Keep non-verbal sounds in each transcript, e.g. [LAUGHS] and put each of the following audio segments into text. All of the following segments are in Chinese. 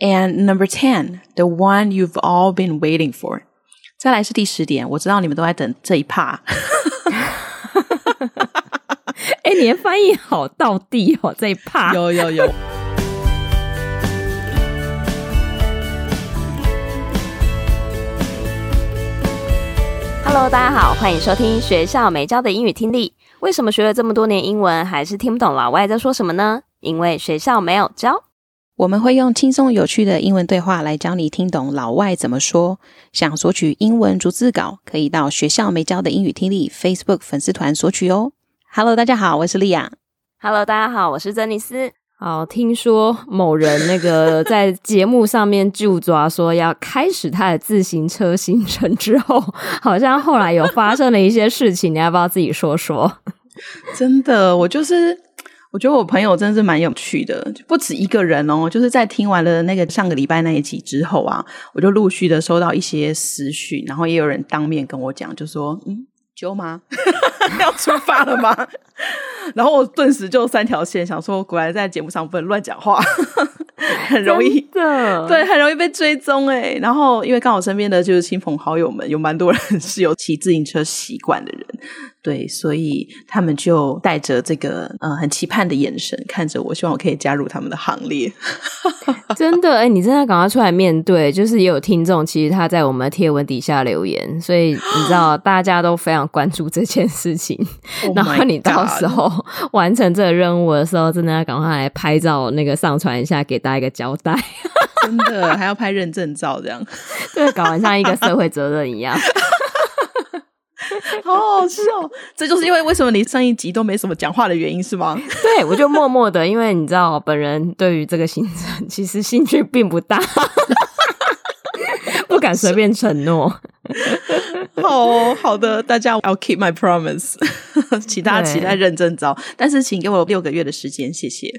And number ten, the one you've all been waiting for. 再来是第十点，我知道你们都在等这一趴。[LAUGHS] 哎、欸，你的翻译好到地哦，这一趴。有有有。Hello，大家好，欢迎收听学校没教的英语听力。为什么学了这么多年英文，还是听不懂老外在说什么呢？因为学校没有教。我们会用轻松有趣的英文对话来教你听懂老外怎么说。想索取英文逐字稿，可以到学校没教的英语听力 Facebook 粉丝团索取哦。Hello，大家好，我是莉亚。Hello，大家好，我是珍妮斯。好，听说某人那个在节目上面就抓说要开始他的自行车行程之后，[LAUGHS] 好像后来有发生了一些事情，你要不要自己说说？[LAUGHS] 真的，我就是。我觉得我朋友真的是蛮有趣的，不止一个人哦。就是在听完了那个上个礼拜那一集之后啊，我就陆续的收到一些私讯，然后也有人当面跟我讲，就说：“嗯，揪吗？[LAUGHS] 要出发了吗？” [LAUGHS] 然后我顿时就三条线，想说果然在节目上不能乱讲话，很容易的，对，很容易被追踪哎。然后因为刚好身边的就是亲朋好友们，有蛮多人 [LAUGHS] 是有骑自行车习惯的人。对，所以他们就带着这个呃很期盼的眼神看着我，希望我可以加入他们的行列。[LAUGHS] 真的，哎，你真的赶快出来面对，就是也有听众，其实他在我们的贴文底下留言，所以你知道大家都非常关注这件事情。[LAUGHS] Oh、然后你到时候 [LAUGHS] 完成这个任务的时候，真的要赶快来拍照，那个上传一下，给大家一个交代。真的，还要拍认证照，这样对，搞完像一个社会责任一样。[LAUGHS] 好好笑，这就是因为为什么你上一集都没什么讲话的原因是吗？[LAUGHS] 对，我就默默的，因为你知道，本人对于这个行程其实兴趣并不大，[LAUGHS] 不敢随便承诺。好好的，大家，I'll keep my promise。其他期待认真招，但是请给我六个月的时间，谢谢。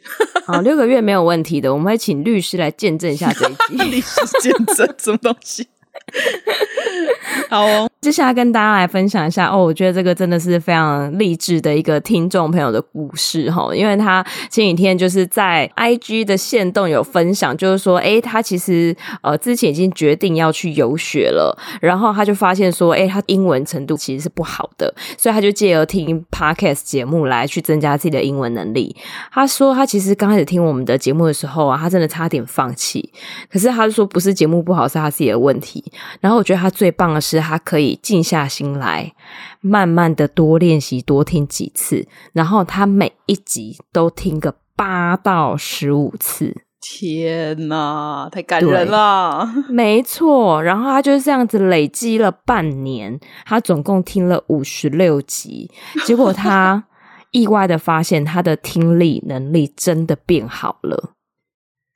好，六个月没有问题的，我们会请律师来见证一下这一集。律师见证什么东西？[LAUGHS] 好哦，接下来跟大家来分享一下哦，我觉得这个真的是非常励志的一个听众朋友的故事哈，因为他前几天就是在 IG 的限动有分享，就是说，诶，他其实呃之前已经决定要去游学了，然后他就发现说，诶，他英文程度其实是不好的，所以他就借由听 Podcast 节目来去增加自己的英文能力。他说他其实刚开始听我们的节目的时候啊，他真的差点放弃，可是他就说不是节目不好，是他自己的问题。然后我觉得他最棒的是，他可以静下心来，慢慢的多练习，多听几次。然后他每一集都听个八到十五次。天呐，太感人了！没错，然后他就是这样子累积了半年，他总共听了五十六集。结果他 [LAUGHS] 意外的发现，他的听力能力真的变好了。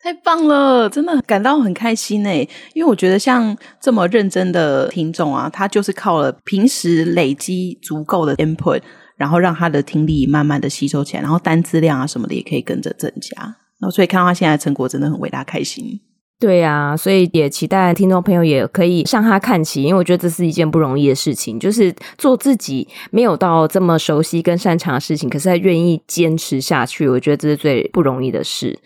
太棒了，真的感到很开心呢，因为我觉得像这么认真的听众啊，他就是靠了平时累积足够的 input，然后让他的听力慢慢的吸收起来，然后单字量啊什么的也可以跟着增加。那所以看到他现在成果，真的很为他开心。对呀，所以也期待听众朋友也可以向他看齐，因为我觉得这是一件不容易的事情，就是做自己没有到这么熟悉跟擅长的事情，可是他愿意坚持下去，我觉得这是最不容易的事。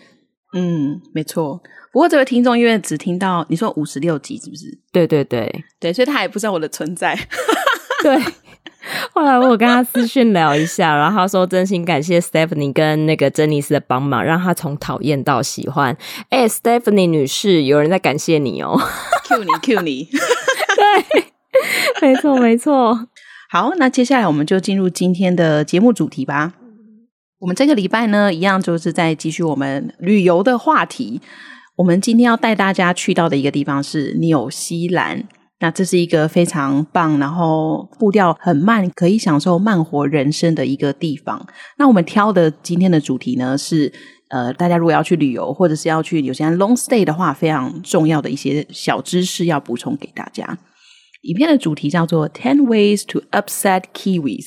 嗯，没错。不过这位听众因为只听到你说五十六集，是不是？对对对对，所以他也不知道我的存在。[LAUGHS] 对。后来我跟他私讯聊一下，然后他说真心感谢 Stephanie 跟那个珍妮斯的帮忙，让他从讨厌到喜欢。哎，Stephanie 女士，有人在感谢你哦。Q 你，Q 你。[LAUGHS] 对，没错没错。好，那接下来我们就进入今天的节目主题吧。我们这个礼拜呢，一样就是在继续我们旅游的话题。我们今天要带大家去到的一个地方是纽西兰。那这是一个非常棒，然后步调很慢，可以享受慢活人生的一个地方。那我们挑的今天的主题呢，是呃，大家如果要去旅游，或者是要去有些 long stay 的话，非常重要的一些小知识要补充给大家。影片的主题叫做 Ten Ways to Upset Kiwis。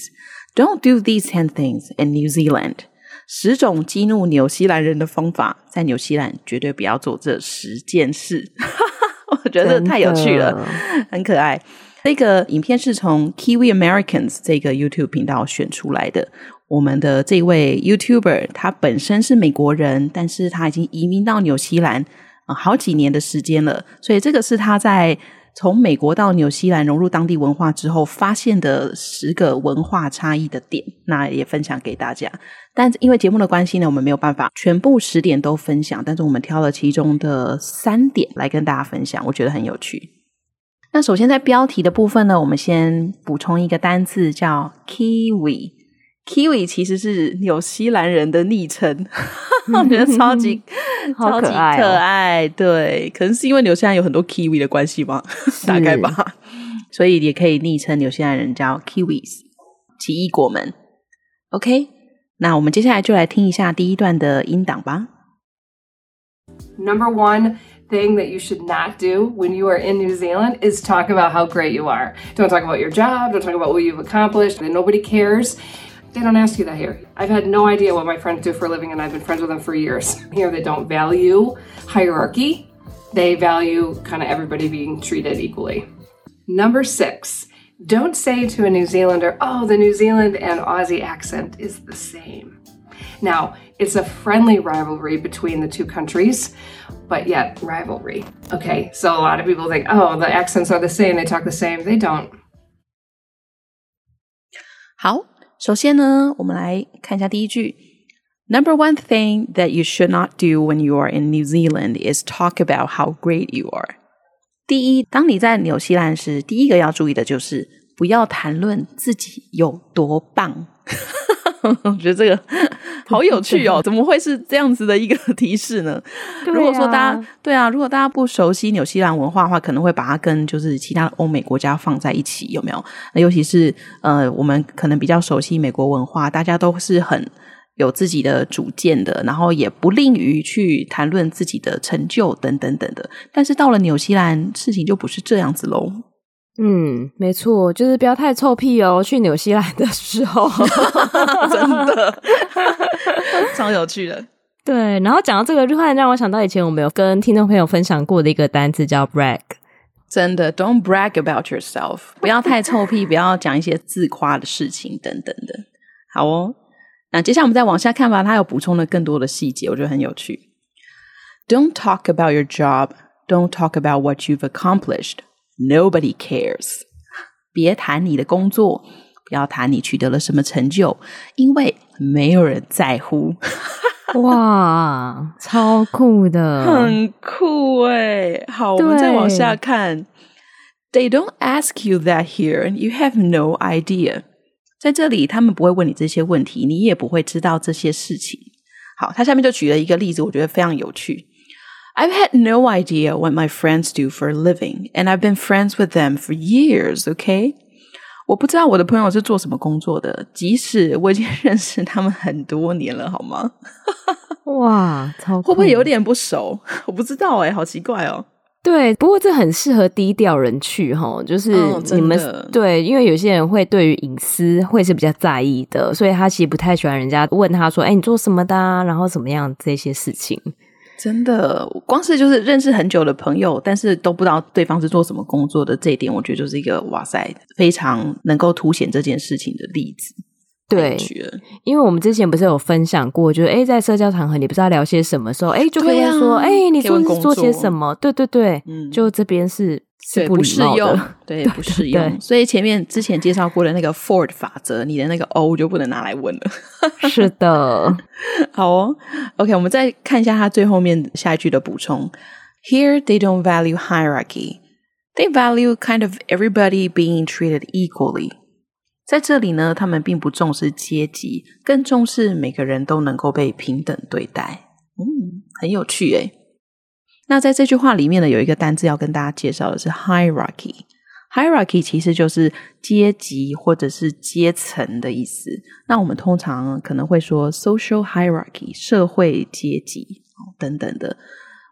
Don't do these ten things in New Zealand。十种激怒纽西兰人的方法，在纽西兰绝对不要做这十件事。[LAUGHS] 我觉得太有趣了，很可爱。这个影片是从 Kiwi Americans 这个 YouTube 频道选出来的。我们的这位 YouTuber 他本身是美国人，但是他已经移民到纽西兰。呃、好几年的时间了，所以这个是他在从美国到纽西兰融入当地文化之后发现的十个文化差异的点，那也分享给大家。但因为节目的关系呢，我们没有办法全部十点都分享，但是我们挑了其中的三点来跟大家分享，我觉得很有趣。那首先在标题的部分呢，我们先补充一个单字叫 Kiwi。Kiwi 其实是纽西兰人的昵称，我觉得超级超级可爱，可爱。对，可能是因为纽西兰有很多 Kiwi 的关系吧，大概吧。所以也可以昵称纽西兰人叫 Kiwis，奇异果们。OK，那我们接下来就来听一下第一段的音档吧。Number one. thing that you should not do when you are in New Zealand is talk about how great you are. Don't talk about your job, don't talk about what you've accomplished, and nobody cares. They don't ask you that here. I've had no idea what my friends do for a living, and I've been friends with them for years. [LAUGHS] Here, they don't value hierarchy, they value kind of everybody being treated equally. Number six, don't say to a New Zealander, oh, the New Zealand and Aussie accent is the same. Now, it's a friendly rivalry between the two countries, but yet rivalry. Okay, so a lot of people think, oh, the accents are the same, they talk the same. They don't. 好，首先呢，我们来看一下第一句。Number one thing that you should not do when you are in New Zealand is talk about how great you are. 第一，当你在纽西兰时，第一个要注意的就是不要谈论自己有多棒。我觉得这个 [LAUGHS] 好有趣哦，怎么会是这样子的一个提示呢？啊、如果说大家对啊，如果大家不熟悉纽西兰文化的话，可能会把它跟就是其他欧美国家放在一起，有没有？那尤其是呃，我们可能比较熟悉美国文化，大家都是很有自己的主见的，然后也不吝于去谈论自己的成就等等等的。但是到了纽西兰，事情就不是这样子喽。嗯，没错，就是不要太臭屁哦。去纽西兰的时候，[LAUGHS] [LAUGHS] 超有趣的。[LAUGHS] 对，然后讲到这个，就突然让我想到以前我们有跟听众朋友分享过的一个单词叫 brag。真的，don't brag about yourself，不要太臭屁，[LAUGHS] 不要讲一些自夸的事情等等的。好哦，那接下来我们再往下看吧。他有补充了更多的细节，我觉得很有趣。Don't talk about your job. Don't talk about what you've accomplished. Nobody cares。别谈你的工作，不要谈你取得了什么成就，因为没有人在乎。哇，超酷的，很酷诶。好，我们再往下看。They don't [LAUGHS] ask you that here, and you have no idea。在这里，他们不会问你这些问题，你也不会知道这些事情。好，他下面就举了一个例子，我觉得非常有趣。I've had no idea what my friends do for a living, and I've been friends with them for years. Okay， 我不知道我的朋友是做什么工作的，即使我已经 [LAUGHS] 认识他们很多年了，好吗？[LAUGHS] 哇，超，会不会有点不熟？[LAUGHS] 我不知道哎、欸，好奇怪哦。对，不过这很适合低调人去哈，就是你们、哦、对，因为有些人会对于隐私会是比较在意的，所以他其实不太喜欢人家问他说：“哎，你做什么的、啊？然后怎么样？”这些事情。真的，光是就是认识很久的朋友，但是都不知道对方是做什么工作的这一点，我觉得就是一个哇塞，非常能够凸显这件事情的例子。对，因为我们之前不是有分享过，就是哎在社交场合你不知道聊些什么时候，哎就可以说，哎、啊，你做做些什么？对对对，嗯，就这边是。是不适用，[LAUGHS] 对，不适用。所以前面之前介绍过的那个 Ford 法则，你的那个 O 就不能拿来问了。是的，[LAUGHS] 好哦。OK，我们再看一下它最后面下一句的补充。Here they don't value hierarchy. They value kind of everybody being treated equally. 在这里呢，他们并不重视阶级，更重视每个人都能够被平等对待。嗯，很有趣诶。那在这句话里面呢，有一个单字要跟大家介绍的是 hierarchy。hierarchy 其实就是阶级或者是阶层的意思。那我们通常可能会说 social hierarchy，社会阶级等等的，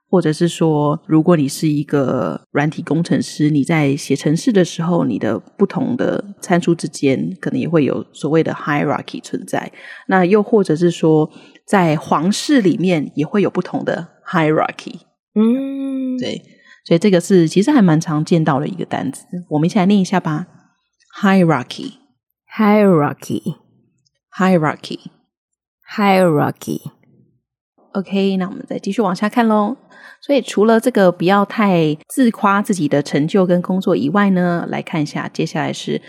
或者是说，如果你是一个软体工程师，你在写程式的时候，你的不同的参数之间可能也会有所谓的 hierarchy 存在。那又或者是说，在皇室里面也会有不同的 hierarchy。嗯，对，所以这个是其实还蛮常见到的一个单词，我们一起来念一下吧。Hierarchy，hierarchy，hierarchy，hierarchy。 OK，那我们再继续往下看喽。所以除了这个不要太自夸自己的成就跟工作以外呢，来看一下接下来是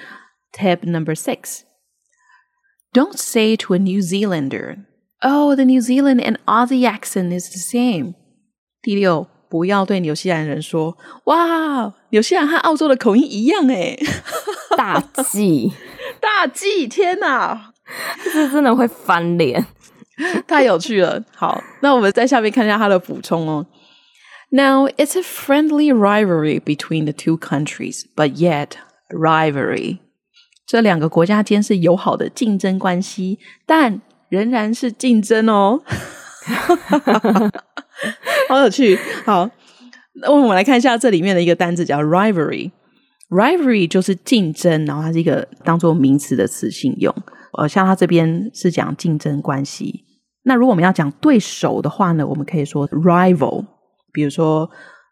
Tip number six。Don't say to a New Zealander, "Oh, the New Zealand and Aussie accent is the same." 第六，不要对纽西兰人说：“哇，纽西兰和澳洲的口音一样诶。”大忌，[LAUGHS] 大忌！天哪，这真的会翻脸，太有趣了。好，那我们在下面看一下他的补充哦。Now, it's a friendly rivalry between the two countries, but yet rivalry. 这两个国家间是友好的竞争关系，但仍然是竞争哦。[LAUGHS] 好有趣。好，那我们来看一下这里面的一个单字叫 rivalry。rivalry 就是竞争，然后它是一个当做名词的词性用。呃，像它这边是讲竞争关系。那如果我们要讲对手的话呢，我们可以说 rival。比如说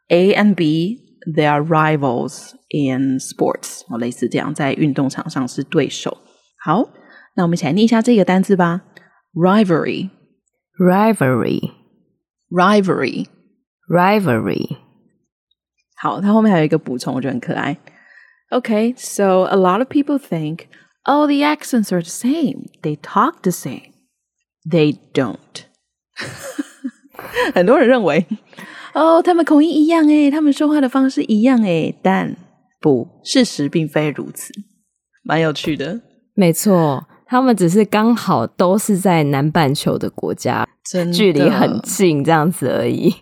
A and B，they are rivals in sports，哦，类似这样，在运动场上是对手。好，那我们一起来念一下这个单字吧 rivalry ：rivalry，rivalry，rivalry。好，它后面还有一个补充，我觉得很可爱。Okay, so a lot of people think, oh, the accents are the same. They talk the same. They don't. [LAUGHS] 很多人认为。哦，他们口音一样诶，他们说话的方式一样诶，但不，事实并非如此，蛮有趣的。没错， 他们只是刚好都是在南半球的国家，真距离很近这样子而已。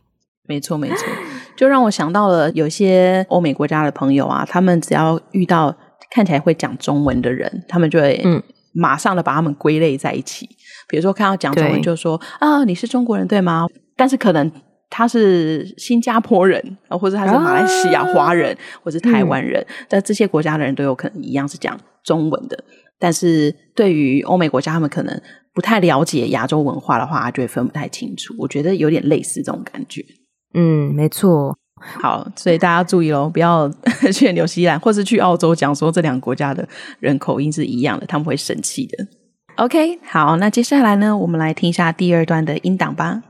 没错，没错，就让我想到了有些欧美国家的朋友啊，他们只要遇到看起来会讲中文的人，他们就会嗯，马上的把他们归类在一起。嗯、比如说看到讲中文，就说啊，你是中国人对吗？但是可能。他是新加坡人，或者他是马来西亚华人，啊、或者是台湾人，嗯、但这些国家的人都有可能一样是讲中文的。但是对于欧美国家，他们可能不太了解亚洲文化的话，他就会分不太清楚。我觉得有点类似这种感觉。嗯，没错。好，所以大家注意喽，不要 [LAUGHS] 去纽西兰或是去澳洲讲说这两个国家的人口音是一样的，他们会生气的。OK，好，那接下来呢，我们来听一下第二段的音档吧。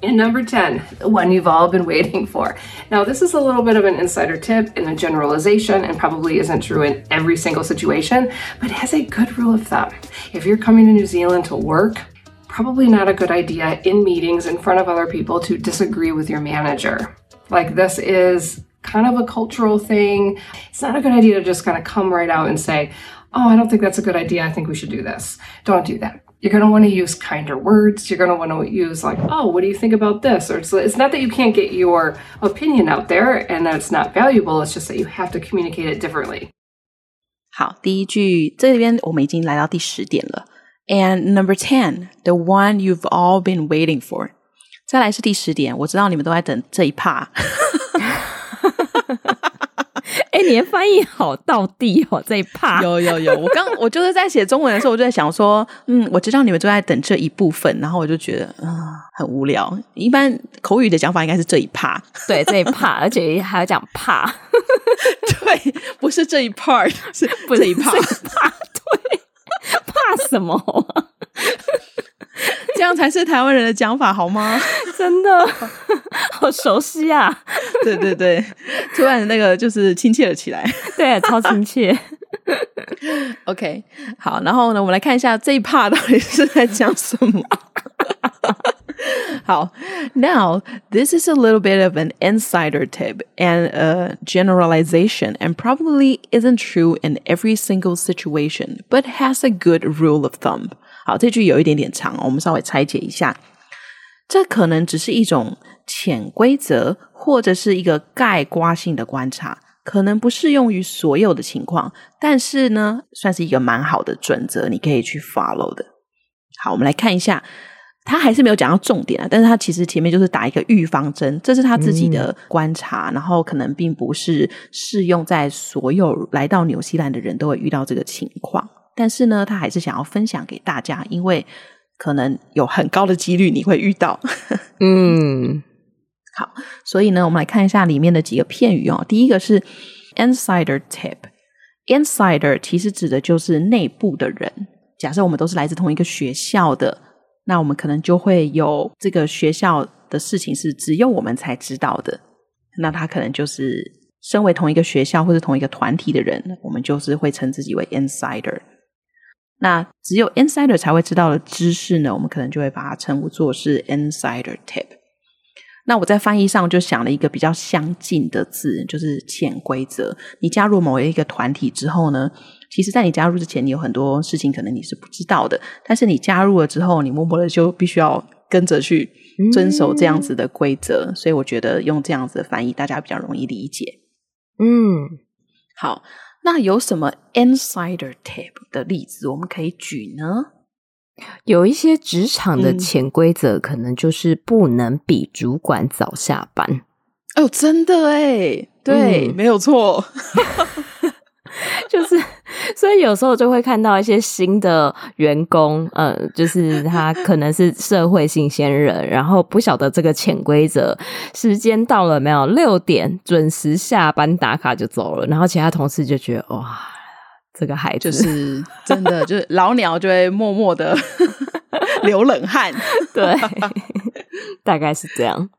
And number 10, the one you've all been waiting for. Now, this is a little bit of an insider tip and a generalization, and probably isn't true in every single situation, but has a good rule of thumb. If you're coming to New Zealand to work, probably not a good idea in meetings in front of other people to disagree with your manager. Like, this is kind of a cultural thing. It's not a good idea to just kind of come right out and say, Oh, I don't think that's a good idea. I think we should do this. Don't do that you're going to want to use kinder words. You're going to want to use like, oh, what do you think about this? Or it's, it's not that you can't get your opinion out there and that it's not valuable. It's just that you have to communicate it differently. 好，第一句这边我们已经来到第十点了。And number ten, the one you've all been waiting for. 再来是第十点，我知道你们都在等这一 part。 [LAUGHS] [LAUGHS] 哎，你的翻译好到地哦，这一趴有有有。我刚我就是在写中文的时候，我就在想说，嗯，我知道你们都在等这一部分，然后我就觉得啊、呃，很无聊。一般口语的讲法应该是这一趴，[LAUGHS] 对，这一趴，而且还要讲怕，[LAUGHS] 对，不是这一 part，是这一趴，怕，对，怕什么？这样才是台湾人的讲法，好吗？真的好熟悉啊！对对对，突然那个就是亲切了起来，对，超亲切。 OK，好，然后呢，我们来看一下这一 [LAUGHS] part [LAUGHS] [LAUGHS] 到底是在讲什么。好，Now this is a little bit of an insider tip and a generalization, and probably isn't true in every single situation, but has a good rule of thumb. 好，这句有一点点长，我们稍微拆解一下。这可能只是一种潜规则，或者是一个概括性的观察，可能不适用于所有的情况，但是呢，算是一个蛮好的准则，你可以去 follow 的。好，我们来看一下，他还是没有讲到重点啊，但是他其实前面就是打一个预防针，这是他自己的观察，嗯、然后可能并不是适用在所有来到纽西兰的人都会遇到这个情况。但是呢，他还是想要分享给大家，因为可能有很高的几率你会遇到。[LAUGHS] 嗯，好，所以呢，我们来看一下里面的几个片语哦。第一个是 insider tip，insider 其实指的就是内部的人。假设我们都是来自同一个学校的，那我们可能就会有这个学校的事情是只有我们才知道的。那他可能就是身为同一个学校或者同一个团体的人，我们就是会称自己为 insider。那只有 insider 才会知道的知识呢，我们可能就会把它称呼作是 insider tip。那我在翻译上就想了一个比较相近的字，就是潜规则。你加入某一个团体之后呢，其实在你加入之前，你有很多事情可能你是不知道的，但是你加入了之后，你默默的就必须要跟着去遵守这样子的规则。嗯。所以我觉得用这样子的翻译，大家比较容易理解。嗯，好。那有什么 insider tip 的例子我们可以举呢？有一些职场的潜规则，可能就是不能比主管早下班。哦，真的哎，对，嗯、没有错。[LAUGHS] [LAUGHS] 就是，所以有时候就会看到一些新的员工，呃，就是他可能是社会新鲜人，然后不晓得这个潜规则，时间到了没有？六点准时下班打卡就走了，然后其他同事就觉得哇，这个孩子就是真的，就是老鸟就会默默的 [LAUGHS] 流冷汗，对，[LAUGHS] 大概是这样。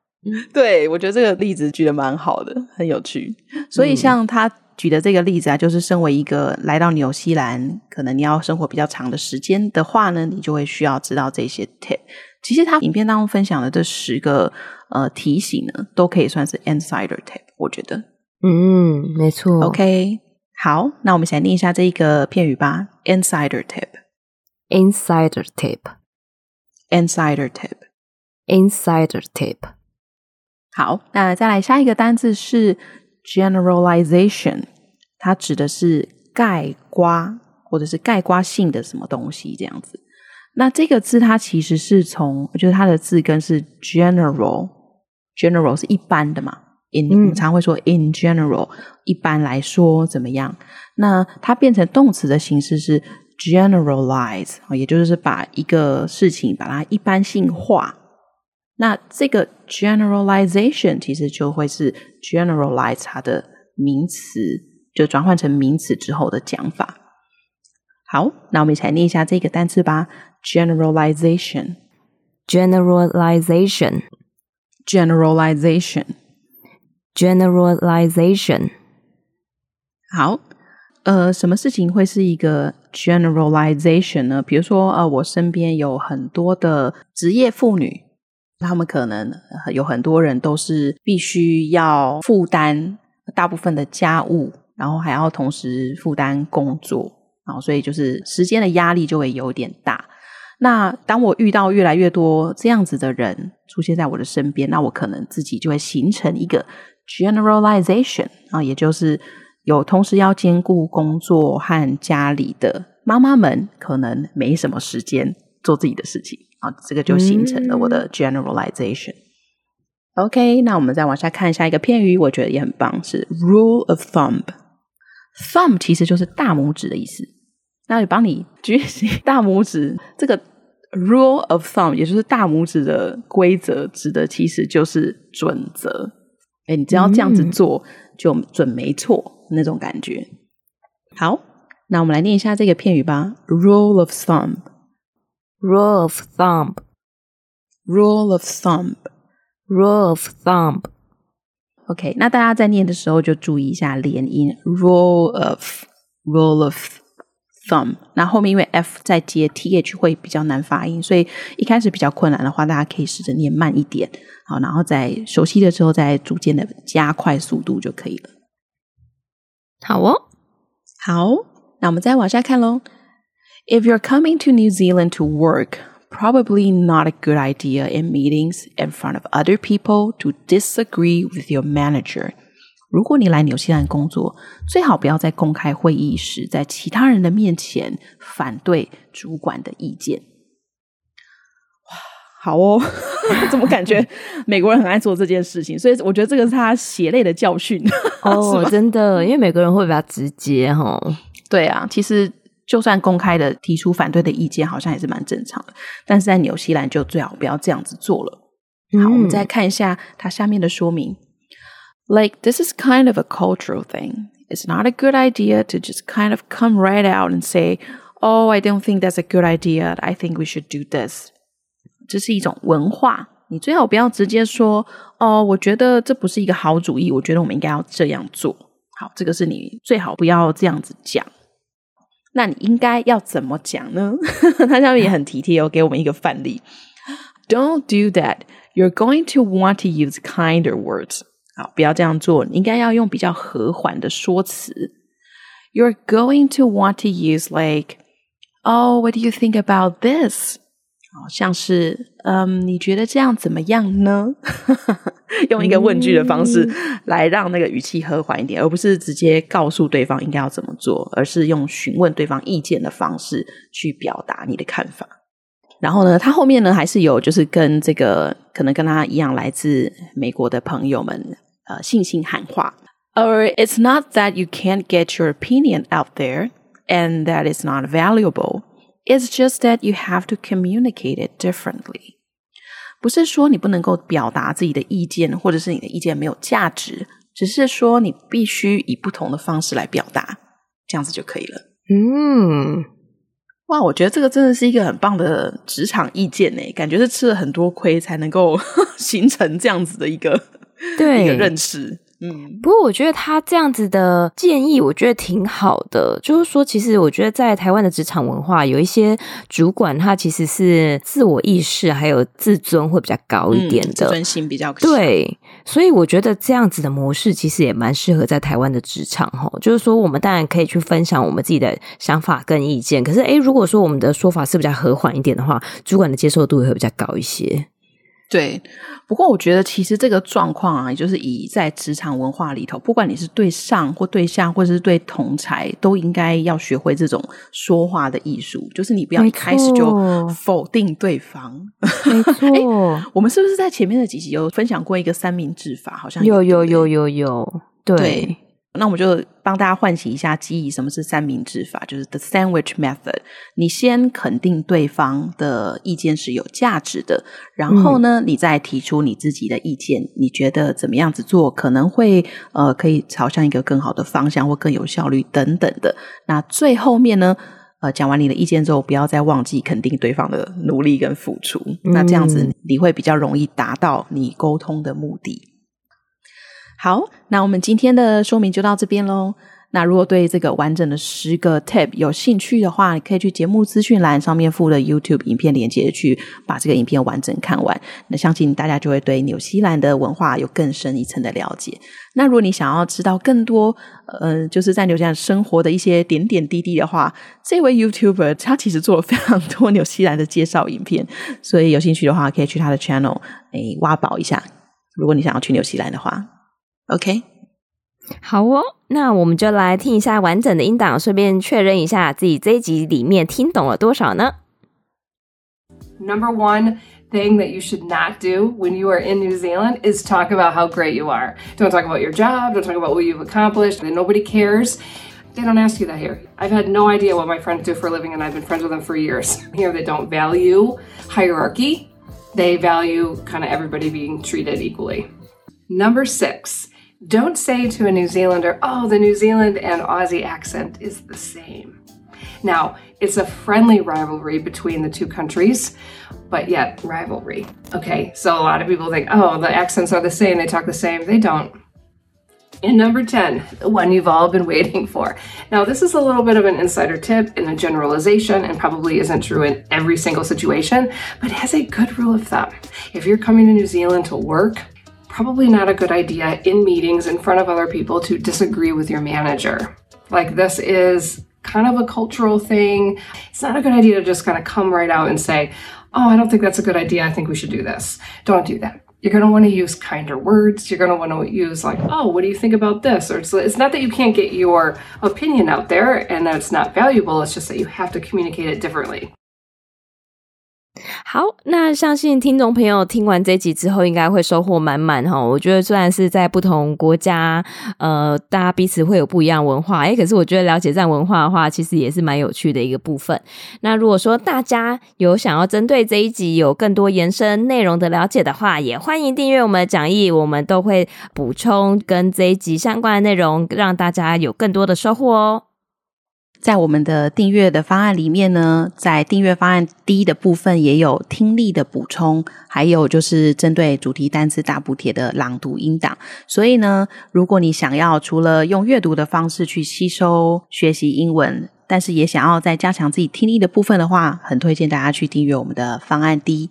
对，我觉得这个例子举得蛮好的，很有趣。所以像他。举的这个例子啊，就是身为一个来到纽西兰，可能你要生活比较长的时间的话呢，你就会需要知道这些 tip。其实他影片当中分享的这十个呃提醒呢，都可以算是 insider tip。我觉得，嗯，没错。OK，好，那我们先念一下这一个片语吧。insider tip，insider tip，insider tip，insider tip。好，那再来下一个单字是。Generalization，它指的是概括或者是概括性的什么东西这样子。那这个字它其实是从，我觉得它的字根是 general，general 是一般的嘛。in 我们常会说 in general，一般来说怎么样？那它变成动词的形式是 generalize，也就是把一个事情把它一般性化。那这个 generalization 其实就会是 generalize 它的名词，就转换成名词之后的讲法。好，那我们一起来念一下这个单词吧：generalization，generalization，generalization，generalization。好，呃，什么事情会是一个 generalization 呢？比如说，呃，我身边有很多的职业妇女。他们可能有很多人都是必须要负担大部分的家务，然后还要同时负担工作，然后所以就是时间的压力就会有点大。那当我遇到越来越多这样子的人出现在我的身边，那我可能自己就会形成一个 generalization 啊，也就是有同时要兼顾工作和家里的妈妈们，可能没什么时间做自己的事情。好，这个就形成了我的 generalization。嗯。OK，那我们再往下看下一个片语，我觉得也很棒，是 rule of thumb。thumb 其实就是大拇指的意思。那我帮你举起 [LAUGHS] 大拇指，这个 rule of thumb 也就是大拇指的规则，指的其实就是准则。哎，你只要这样子做，就准没错那种感觉。好，那我们来念一下这个片语吧，rule of thumb。Rule of thumb, rule of thumb, rule of thumb. OK，那大家在念的时候就注意一下连音。Rule of, rule of thumb。那后面因为 f 在接 th 会比较难发音，所以一开始比较困难的话，大家可以试着念慢一点。好，然后在熟悉的时候再逐渐的加快速度就可以了。好哦，好，那我们再往下看喽。If you're coming to New Zealand to work, probably not a good idea in meetings in front of other people to disagree with your manager. 如果你来纽西兰工作，最好不要在公开会议时在其他人的面前反对主管的意见。哇，好哦，怎么感觉美国人很爱做这件事情？所以我觉得这个是他血泪的教训。哦，真的，因为美国人会比较直接哈。对啊，其实。就算公开的提出反对的意见，好像也是蛮正常的。但是在纽西兰就最好不要这样子做了。好，我们再看一下它下面的说明。Like this is kind of a cultural thing. It's not a good idea to just kind of come right out and say, "Oh, I don't think that's a good idea. I think we should do this." 这是一种文化。你最好不要直接说哦，我觉得这不是一个好主意，我觉得我们应该要这样做。好，这个是你最好不要这样子讲。那你应该要怎么讲呢？他下面也很体贴哦，给我们一个范例。Don't do [LAUGHS] that. You're going to want to use kinder words. 好，不要这样做，你应该要用比较和缓的说辞。You're going to want to use like, oh, what do you think about this? 好像是，嗯，你觉得这样怎么样呢？[LAUGHS] 用一个问句的方式来让那个语气和缓一点，而不是直接告诉对方应该要怎么做，而是用询问对方意见的方式去表达你的看法。然后呢，他后面呢还是有就是跟这个可能跟他一样来自美国的朋友们呃信心喊话。Or it's not that you can't get your opinion out there and that it's not valuable. It's just that you have to communicate it differently. 不是说你不能够表达自己的意见，或者是你的意见没有价值，只是说你必须以不同的方式来表达，这样子就可以了。嗯，哇，我觉得这个真的是一个很棒的职场意见呢，感觉是吃了很多亏才能够 [LAUGHS] 形成这样子的一个对一个认识。嗯，不过我觉得他这样子的建议，我觉得挺好的。就是说，其实我觉得在台湾的职场文化，有一些主管他其实是自我意识还有自尊会比较高一点的，嗯、自尊心比较高。对，所以我觉得这样子的模式其实也蛮适合在台湾的职场哈。就是说，我们当然可以去分享我们自己的想法跟意见，可是诶，如果说我们的说法是比较和缓一点的话，主管的接受度也会比较高一些。对，不过我觉得其实这个状况啊，也就是以在职场文化里头，不管你是对上或对下，或者是对同才，都应该要学会这种说话的艺术。就是你不要一开始就否定对方。没错，我们是不是在前面的几集有分享过一个三明治法？好像有有有有有，对。对那我们就帮大家唤醒一下记忆，什么是三明治法？就是 the sandwich method。你先肯定对方的意见是有价值的，然后呢，嗯、你再提出你自己的意见。你觉得怎么样子做可能会呃可以朝向一个更好的方向，或更有效率等等的。那最后面呢，呃，讲完你的意见之后，不要再忘记肯定对方的努力跟付出。嗯、那这样子你会比较容易达到你沟通的目的。好，那我们今天的说明就到这边喽。那如果对这个完整的十个 tip 有兴趣的话，你可以去节目资讯栏上面附的 YouTube 影片连接去把这个影片完整看完。那相信大家就会对纽西兰的文化有更深一层的了解。那如果你想要知道更多，呃，就是在纽西兰生活的一些点点滴滴的话，这位 YouTuber 他其实做了非常多纽西兰的介绍影片，所以有兴趣的话可以去他的 channel 诶挖宝一下。如果你想要去纽西兰的话。OK，好哦，那我们就来听一下完整的音档，顺便确认一下自己这一集里面听懂了多少呢？Number one thing that you should not do when you are in New Zealand is talk about how great you are. Don't talk about your job. Don't talk about what you've accomplished. And nobody cares. They don't ask you that here. I've had no idea what my friends do for a living, and I've been friends with them for years. [LAUGHS] Here, they don't value hierarchy. They value kind of everybody being treated equally. Number six. don't say to a New Zealander, oh, the New Zealand and Aussie accent is the same. Now, it's a friendly rivalry between the two countries, but yet rivalry. Okay, so a lot of people think, oh, the accents are the same, they talk the same. They don't. And number 10, the one you've all been waiting for. Now, this is a little bit of an insider tip and a generalization, and probably isn't true in every single situation, but has a good rule of thumb. If you're coming to New Zealand to work, probably not a good idea in meetings in front of other people to disagree with your manager. Like, this is kind of a cultural thing. It's not a good idea to just kind of come right out and say, Oh, I don't think that's a good idea. I think we should do this. Don't do that. You're going to want to use kinder words. You're going to want to use, like, oh, what do you think about this? Or it's, it's not that you can't get your opinion out there and that it's not valuable. It's just that you have to communicate it differently. 好，那相信听众朋友听完这集之后，应该会收获满满哈。我觉得虽然是在不同国家，呃，大家彼此会有不一样文化，诶，可是我觉得了解这样文化的话，其实也是蛮有趣的一个部分。那如果说大家有想要针对这一集有更多延伸内容的了解的话，也欢迎订阅我们的讲义，我们都会补充跟这一集相关的内容，让大家有更多的收获哦。在我们的订阅的方案里面呢，在订阅方案 D 的部分也有听力的补充，还有就是针对主题单词大补贴的朗读音档。所以呢，如果你想要除了用阅读的方式去吸收学习英文，但是也想要再加强自己听力的部分的话，很推荐大家去订阅我们的方案 D。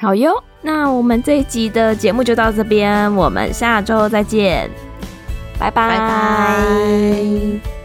好哟，那我们这一集的节目就到这边，我们下周再见，拜拜。拜拜。